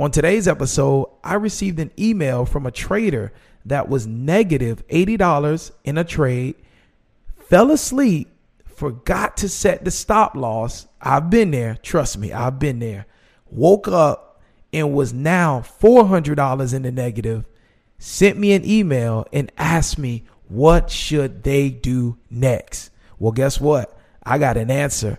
On today's episode, I received an email from a trader that was negative $80 in a trade, fell asleep, forgot to set the stop loss. I've been there. Trust me, I've been there. Woke up and was now $400 in the negative, sent me an email and asked me, what should they do next? Well, guess what? I got an answer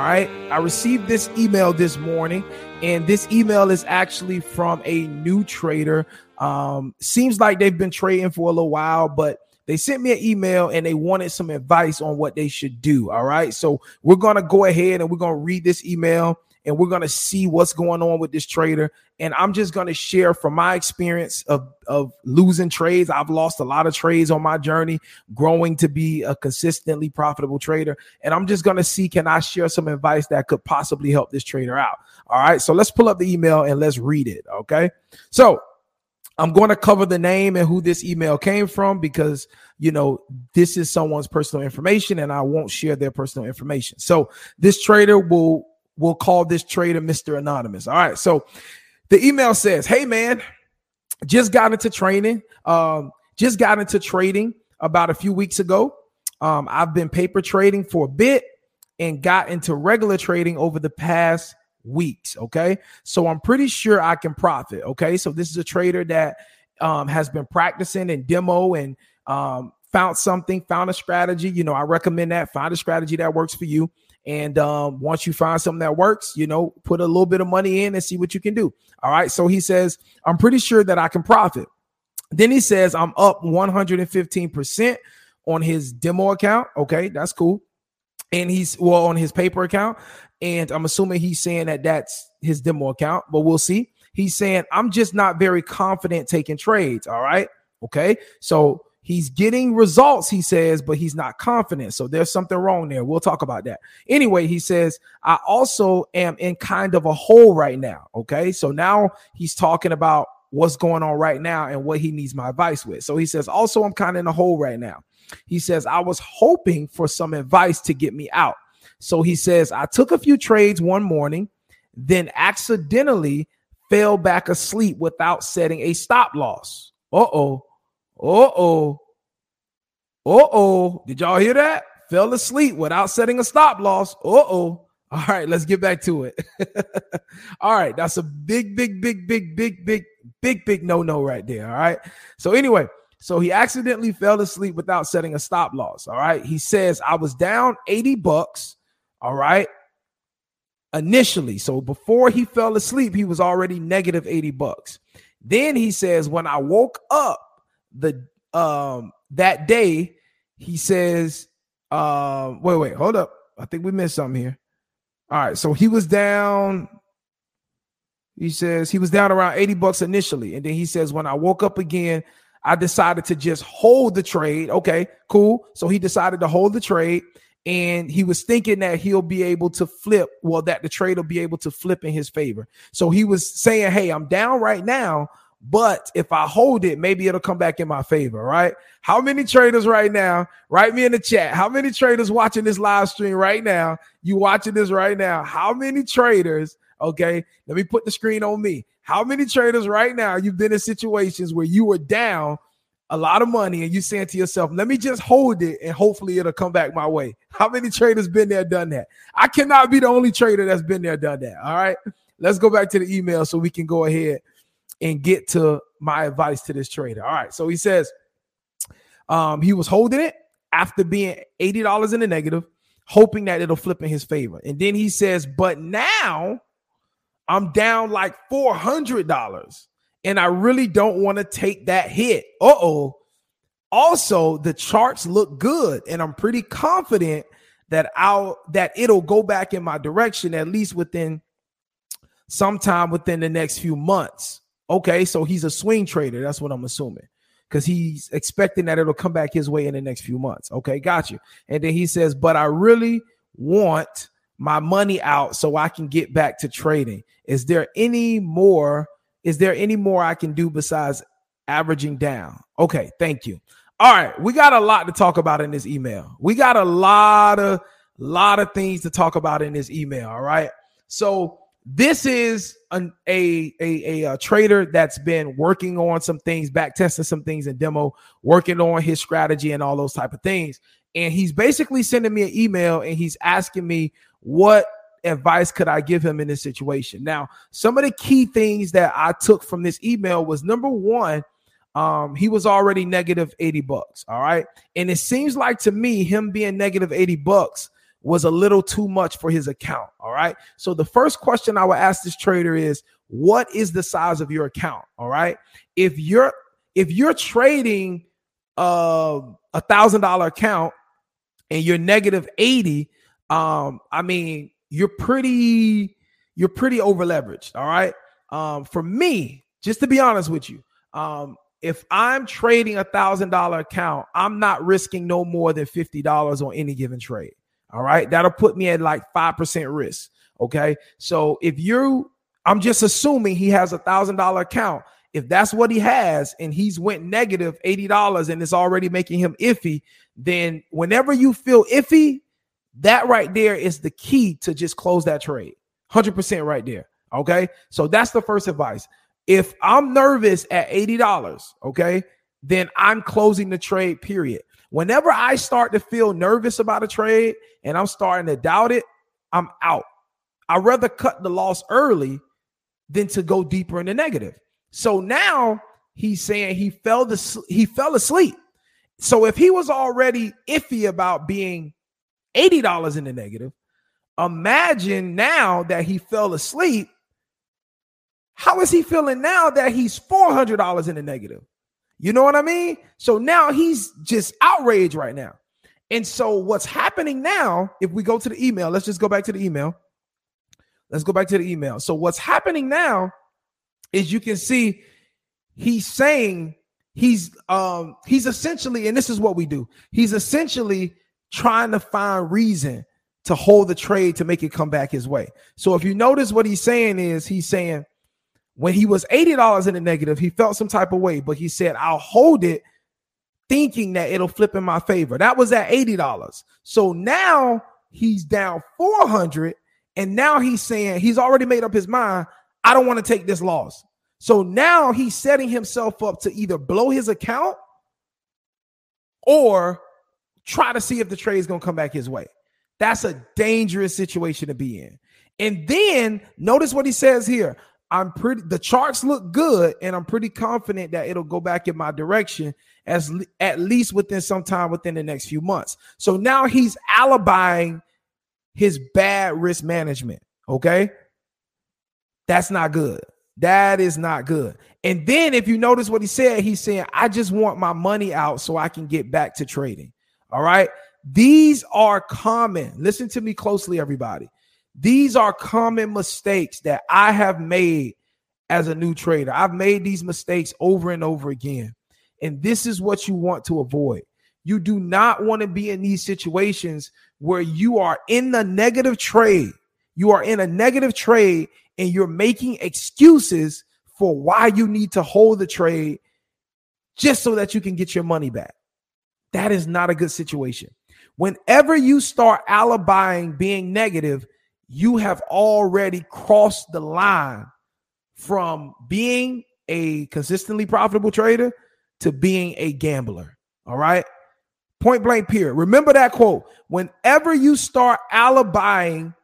I received this email this morning, and this email is actually from a new trader. Um, seems like they've been trading for a little while, but they sent me an email and they wanted some advice on what they should do. All right. So we're going to go ahead and we're going to read this email and we're going to see what's going on with this trader. And I'm just going to share from my experience of, of losing trades. I've lost a lot of trades on my journey, growing to be a consistently profitable trader. And I'm just going to see can I share some advice that could possibly help this trader out. All right. So let's pull up the email and let's read it. Okay. So I'm going to cover the name and who this email came from because, you know, this is someone's personal information and I won't share their personal information. So this trader will we'll call this trader Mr. Anonymous. All right. So the email says, Hey man, just got into training. Um, just got into trading about a few weeks ago. Um, I've been paper trading for a bit and got into regular trading over the past weeks. Okay. So I'm pretty sure I can profit. Okay. So this is a trader that um, has been practicing and demo and um, found something, found a strategy. You know, I recommend that. Find a strategy that works for you. And um, once you find something that works, you know, put a little bit of money in and see what you can do. All right. So he says, I'm pretty sure that I can profit. Then he says, I'm up 115% on his demo account. Okay. That's cool. And he's well on his paper account. And I'm assuming he's saying that that's his demo account, but we'll see. He's saying, I'm just not very confident taking trades. All right. Okay. So He's getting results, he says, but he's not confident. So there's something wrong there. We'll talk about that. Anyway, he says, I also am in kind of a hole right now. Okay. So now he's talking about what's going on right now and what he needs my advice with. So he says, also, I'm kind of in a hole right now. He says, I was hoping for some advice to get me out. So he says, I took a few trades one morning, then accidentally fell back asleep without setting a stop loss. Uh oh. Uh oh. Uh oh. Did y'all hear that? Fell asleep without setting a stop loss. Uh oh. All right, let's get back to it. all right, that's a big, big, big, big, big, big, big, big no no right there. All right. So, anyway, so he accidentally fell asleep without setting a stop loss. All right. He says, I was down 80 bucks. All right. Initially. So, before he fell asleep, he was already negative 80 bucks. Then he says, when I woke up, the um that day he says um wait wait hold up. I think we missed something here. All right so he was down he says he was down around 80 bucks initially. And then he says when i woke up again i decided to just hold the trade. Okay cool. So he decided to hold the trade and he was thinking that he'll be able to flip well that the trade will be able to flip in his favor. So he was saying hey i'm down right now but if I hold it, maybe it'll come back in my favor, right? How many traders right now? Write me in the chat. How many traders watching this live stream right now? You watching this right now? How many traders? Okay, let me put the screen on me. How many traders right now you've been in situations where you were down a lot of money and you saying to yourself, let me just hold it and hopefully it'll come back my way. How many traders been there, done that? I cannot be the only trader that's been there, done that. All right. Let's go back to the email so we can go ahead and get to my advice to this trader. All right. So he says um, he was holding it after being $80 in the negative, hoping that it'll flip in his favor. And then he says, But now I'm down like $400 and I really don't want to take that hit. Uh oh. Also, the charts look good, and I'm pretty confident that I'll that it'll go back in my direction at least within sometime within the next few months. Okay, so he's a swing trader. That's what I'm assuming because he's expecting that it'll come back his way in the next few months. Okay, got you. And then he says, but I really want my money out so I can get back to trading. Is there any more? Is there any more I can do besides averaging down? Okay, thank you. All right, we got a lot to talk about in this email. We got a lot of lot of things to talk about in this email. All right. So this is an, a, a, a, a trader that's been working on some things, back testing some things in demo, working on his strategy and all those type of things. And he's basically sending me an email and he's asking me what advice could I give him in this situation. Now, some of the key things that I took from this email was number one, um, he was already negative 80 bucks. All right. And it seems like to me, him being negative 80 bucks was a little too much for his account. All right. So the first question I would ask this trader is what is the size of your account? All right. If you're if you're trading uh, a thousand dollar account and you're negative 80, um, I mean, you're pretty, you're pretty over leveraged. All right. Um, for me, just to be honest with you, um, if I'm trading a thousand dollar account, I'm not risking no more than fifty dollars on any given trade. All right, that'll put me at like five percent risk. Okay, so if you, I'm just assuming he has a thousand dollar account. If that's what he has, and he's went negative eighty dollars, and it's already making him iffy, then whenever you feel iffy, that right there is the key to just close that trade. Hundred percent right there. Okay, so that's the first advice. If I'm nervous at $80, okay, then I'm closing the trade, period. Whenever I start to feel nervous about a trade and I'm starting to doubt it, I'm out. I'd rather cut the loss early than to go deeper in the negative. So now he's saying he fell the he fell asleep. So if he was already iffy about being $80 in the negative, imagine now that he fell asleep how is he feeling now that he's $400 in the negative? You know what I mean? So now he's just outraged right now. And so what's happening now, if we go to the email, let's just go back to the email. Let's go back to the email. So what's happening now is you can see he's saying he's um he's essentially and this is what we do. He's essentially trying to find reason to hold the trade to make it come back his way. So if you notice what he's saying is he's saying when he was $80 in the negative, he felt some type of way, but he said, I'll hold it thinking that it'll flip in my favor. That was at $80. So now he's down 400 and now he's saying he's already made up his mind, I don't want to take this loss. So now he's setting himself up to either blow his account or try to see if the trade is going to come back his way. That's a dangerous situation to be in. And then notice what he says here. I'm pretty the charts look good and I'm pretty confident that it'll go back in my direction as at least within some time within the next few months. So now he's alibying his bad risk management, okay? That's not good. That is not good. And then if you notice what he said, he's saying I just want my money out so I can get back to trading. All right? These are common. Listen to me closely everybody. These are common mistakes that I have made as a new trader. I've made these mistakes over and over again. And this is what you want to avoid. You do not want to be in these situations where you are in the negative trade. You are in a negative trade and you're making excuses for why you need to hold the trade just so that you can get your money back. That is not a good situation. Whenever you start alibying being negative, you have already crossed the line from being a consistently profitable trader to being a gambler. All right. Point blank, period. Remember that quote. Whenever you start alibying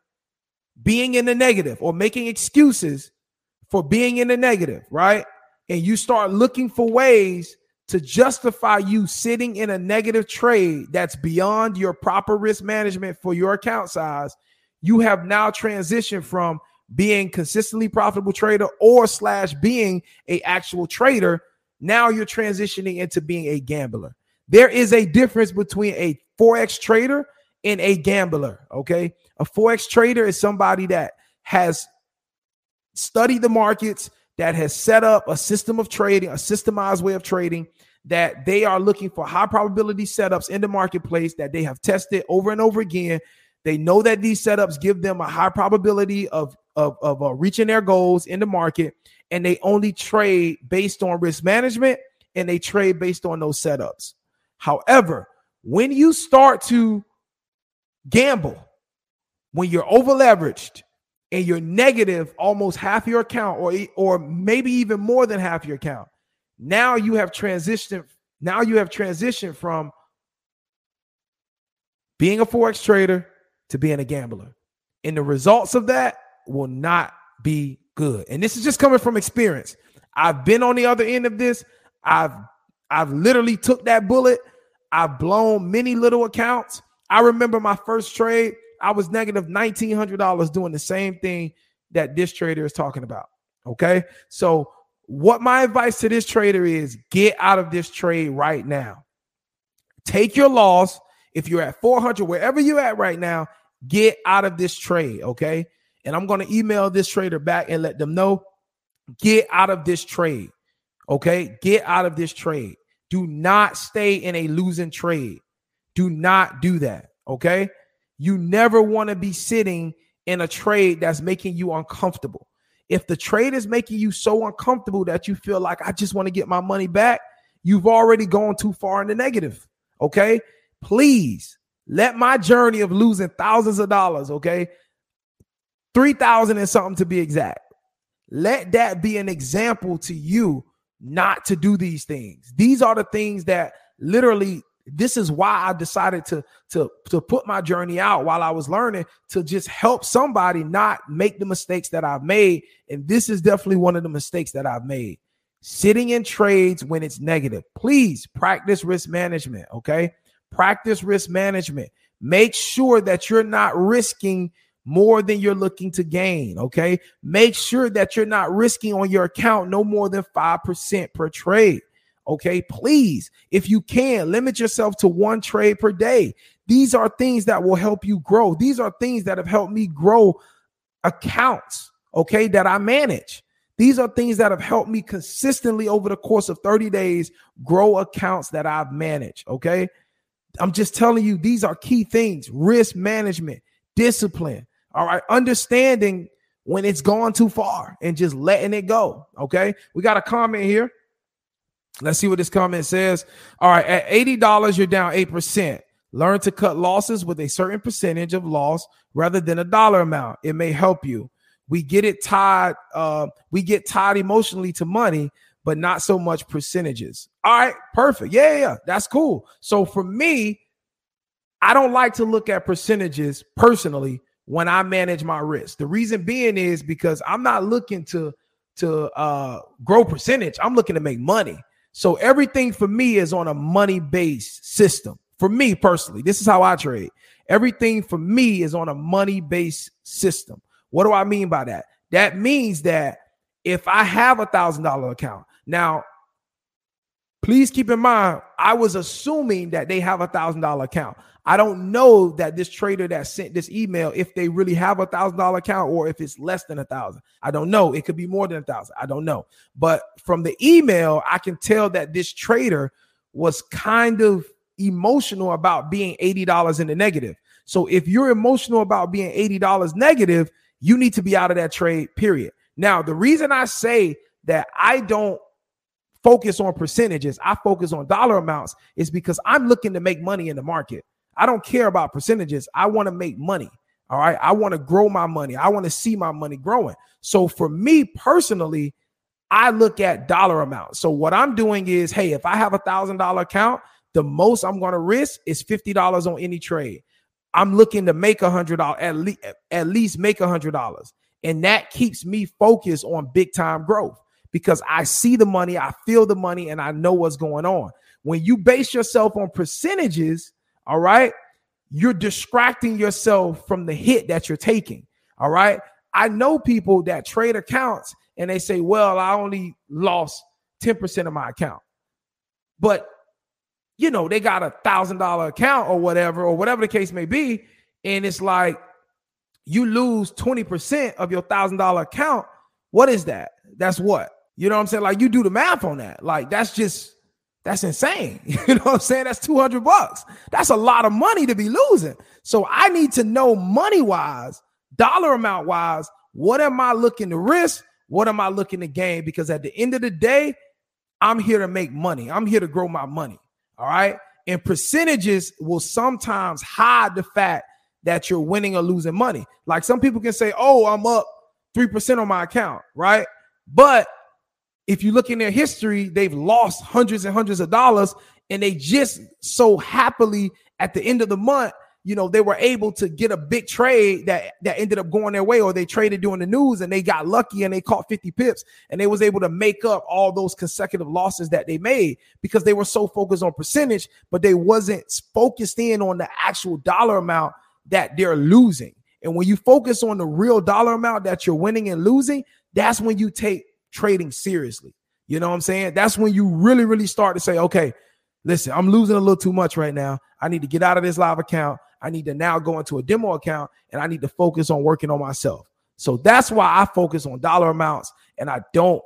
being in the negative or making excuses for being in the negative, right? And you start looking for ways to justify you sitting in a negative trade that's beyond your proper risk management for your account size, you have now transitioned from being consistently profitable trader or slash being a actual trader. Now you're transitioning into being a gambler. There is a difference between a forex trader and a gambler. Okay, a forex trader is somebody that has studied the markets, that has set up a system of trading, a systemized way of trading, that they are looking for high probability setups in the marketplace that they have tested over and over again. They know that these setups give them a high probability of, of, of uh, reaching their goals in the market, and they only trade based on risk management and they trade based on those setups. However, when you start to gamble, when you're over leveraged, and you're negative almost half your account or or maybe even more than half your account now you have transitioned now you have transitioned from being a forex trader to being a gambler and the results of that will not be good and this is just coming from experience i've been on the other end of this i've i've literally took that bullet i've blown many little accounts i remember my first trade I was negative $1,900 doing the same thing that this trader is talking about. Okay. So, what my advice to this trader is get out of this trade right now. Take your loss. If you're at 400, wherever you're at right now, get out of this trade. Okay. And I'm going to email this trader back and let them know get out of this trade. Okay. Get out of this trade. Do not stay in a losing trade. Do not do that. Okay. You never want to be sitting in a trade that's making you uncomfortable. If the trade is making you so uncomfortable that you feel like I just want to get my money back, you've already gone too far in the negative. Okay. Please let my journey of losing thousands of dollars, okay, 3,000 and something to be exact, let that be an example to you not to do these things. These are the things that literally this is why I decided to to to put my journey out while I was learning to just help somebody not make the mistakes that I've made. And this is definitely one of the mistakes that I've made. Sitting in trades when it's negative. Please practice risk management okay practice risk management make sure that you're not risking more than you're looking to gain okay make sure that you're not risking on your account no more than 5% per trade Okay, please, if you can, limit yourself to one trade per day. These are things that will help you grow. These are things that have helped me grow accounts, okay, that I manage. These are things that have helped me consistently over the course of 30 days grow accounts that I've managed, okay? I'm just telling you, these are key things risk management, discipline, all right, understanding when it's gone too far and just letting it go, okay? We got a comment here. Let's see what this comment says. All right, at $80, you're down 8%. Learn to cut losses with a certain percentage of loss rather than a dollar amount. It may help you. We get it tied, uh, we get tied emotionally to money, but not so much percentages. All right, perfect. Yeah, yeah, that's cool. So for me, I don't like to look at percentages personally when I manage my risk. The reason being is because I'm not looking to to uh grow percentage. I'm looking to make money. So everything for me is on a money based system. For me personally, this is how I trade. Everything for me is on a money based system. What do I mean by that? That means that if I have a thousand dollar account, now please keep in mind, I was assuming that they have a thousand dollar account. I don't know that this trader that sent this email, if they really have a thousand dollar account or if it's less than a thousand. I don't know. It could be more than a thousand. I don't know. But from the email, I can tell that this trader was kind of emotional about being $80 in the negative. So if you're emotional about being $80 negative, you need to be out of that trade, period. Now, the reason I say that I don't focus on percentages, I focus on dollar amounts is because I'm looking to make money in the market. I don't care about percentages. I want to make money. All right. I want to grow my money. I want to see my money growing. So for me personally, I look at dollar amount. So what I'm doing is, hey, if I have a thousand dollar account, the most I'm going to risk is fifty dollars on any trade. I'm looking to make a hundred dollars at least, at least make a hundred dollars, and that keeps me focused on big time growth because I see the money, I feel the money, and I know what's going on. When you base yourself on percentages, all right, you're distracting yourself from the hit that you're taking. All right. I know people that trade accounts and they say, well, I only lost 10% of my account. But, you know, they got a thousand dollar account or whatever, or whatever the case may be. And it's like you lose 20% of your thousand dollar account. What is that? That's what? You know what I'm saying? Like you do the math on that. Like that's just that's insane. You know what I'm saying? That's 200 bucks. That's a lot of money to be losing. So I need to know money wise dollar amount wise, what am I looking to risk? What am I looking to gain? Because at the end of the day, I'm here to make money. I'm here to grow my money. All right. And percentages will sometimes hide the fact that you're winning or losing money. Like some people can say, oh, I'm up 3% on my account. Right. But if you look in their history, they've lost hundreds and hundreds of dollars and they just so happily at the end of the month you know, they were able to get a big trade that that ended up going their way, or they traded during the news and they got lucky and they caught 50 pips and they was able to make up all those consecutive losses that they made because they were so focused on percentage, but they wasn't focused in on the actual dollar amount that they're losing. And when you focus on the real dollar amount that you're winning and losing, that's when you take trading seriously. You know what I'm saying? That's when you really, really start to say, okay, listen, I'm losing a little too much right now. I need to get out of this live account. I need to now go into a demo account and I need to focus on working on myself. So that's why I focus on dollar amounts and I don't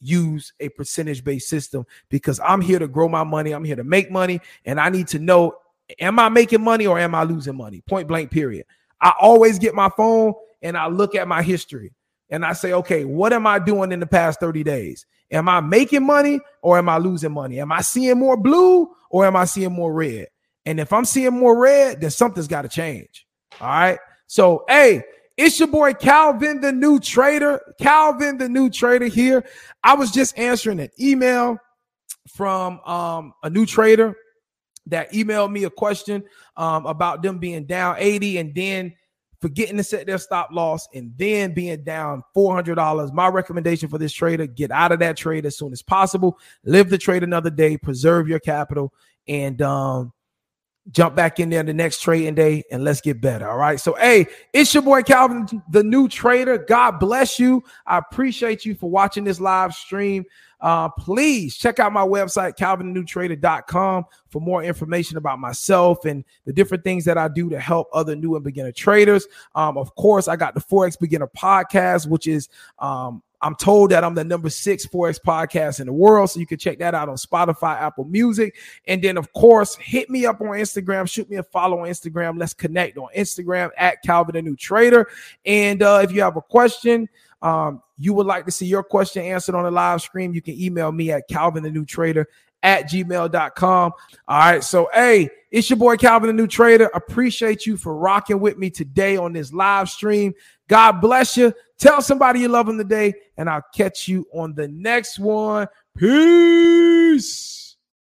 use a percentage based system because I'm here to grow my money. I'm here to make money and I need to know am I making money or am I losing money? Point blank, period. I always get my phone and I look at my history and I say, okay, what am I doing in the past 30 days? Am I making money or am I losing money? Am I seeing more blue or am I seeing more red? And if I'm seeing more red, then something's got to change. All right. So, hey, it's your boy Calvin, the new trader. Calvin, the new trader here. I was just answering an email from um, a new trader that emailed me a question um, about them being down 80 and then forgetting to set their stop loss and then being down $400. My recommendation for this trader get out of that trade as soon as possible, live the trade another day, preserve your capital, and um, jump back in there the next trading day and let's get better. All right. So, hey, it's your boy Calvin, the new trader. God bless you. I appreciate you for watching this live stream. Uh, please check out my website, calvinthenewtrader.com, for more information about myself and the different things that I do to help other new and beginner traders. Um, of course, I got the Forex Beginner Podcast, which is um, I'm told that I'm the number six Forex podcast in the world. So you can check that out on Spotify, Apple Music. And then, of course, hit me up on Instagram. Shoot me a follow on Instagram. Let's connect on Instagram at Calvin the New Trader. And uh, if you have a question, um, you would like to see your question answered on the live stream, you can email me at Calvin the New Trader at gmail.com. All right. So, hey, it's your boy Calvin, the new trader. Appreciate you for rocking with me today on this live stream. God bless you. Tell somebody you love them today, and I'll catch you on the next one. Peace.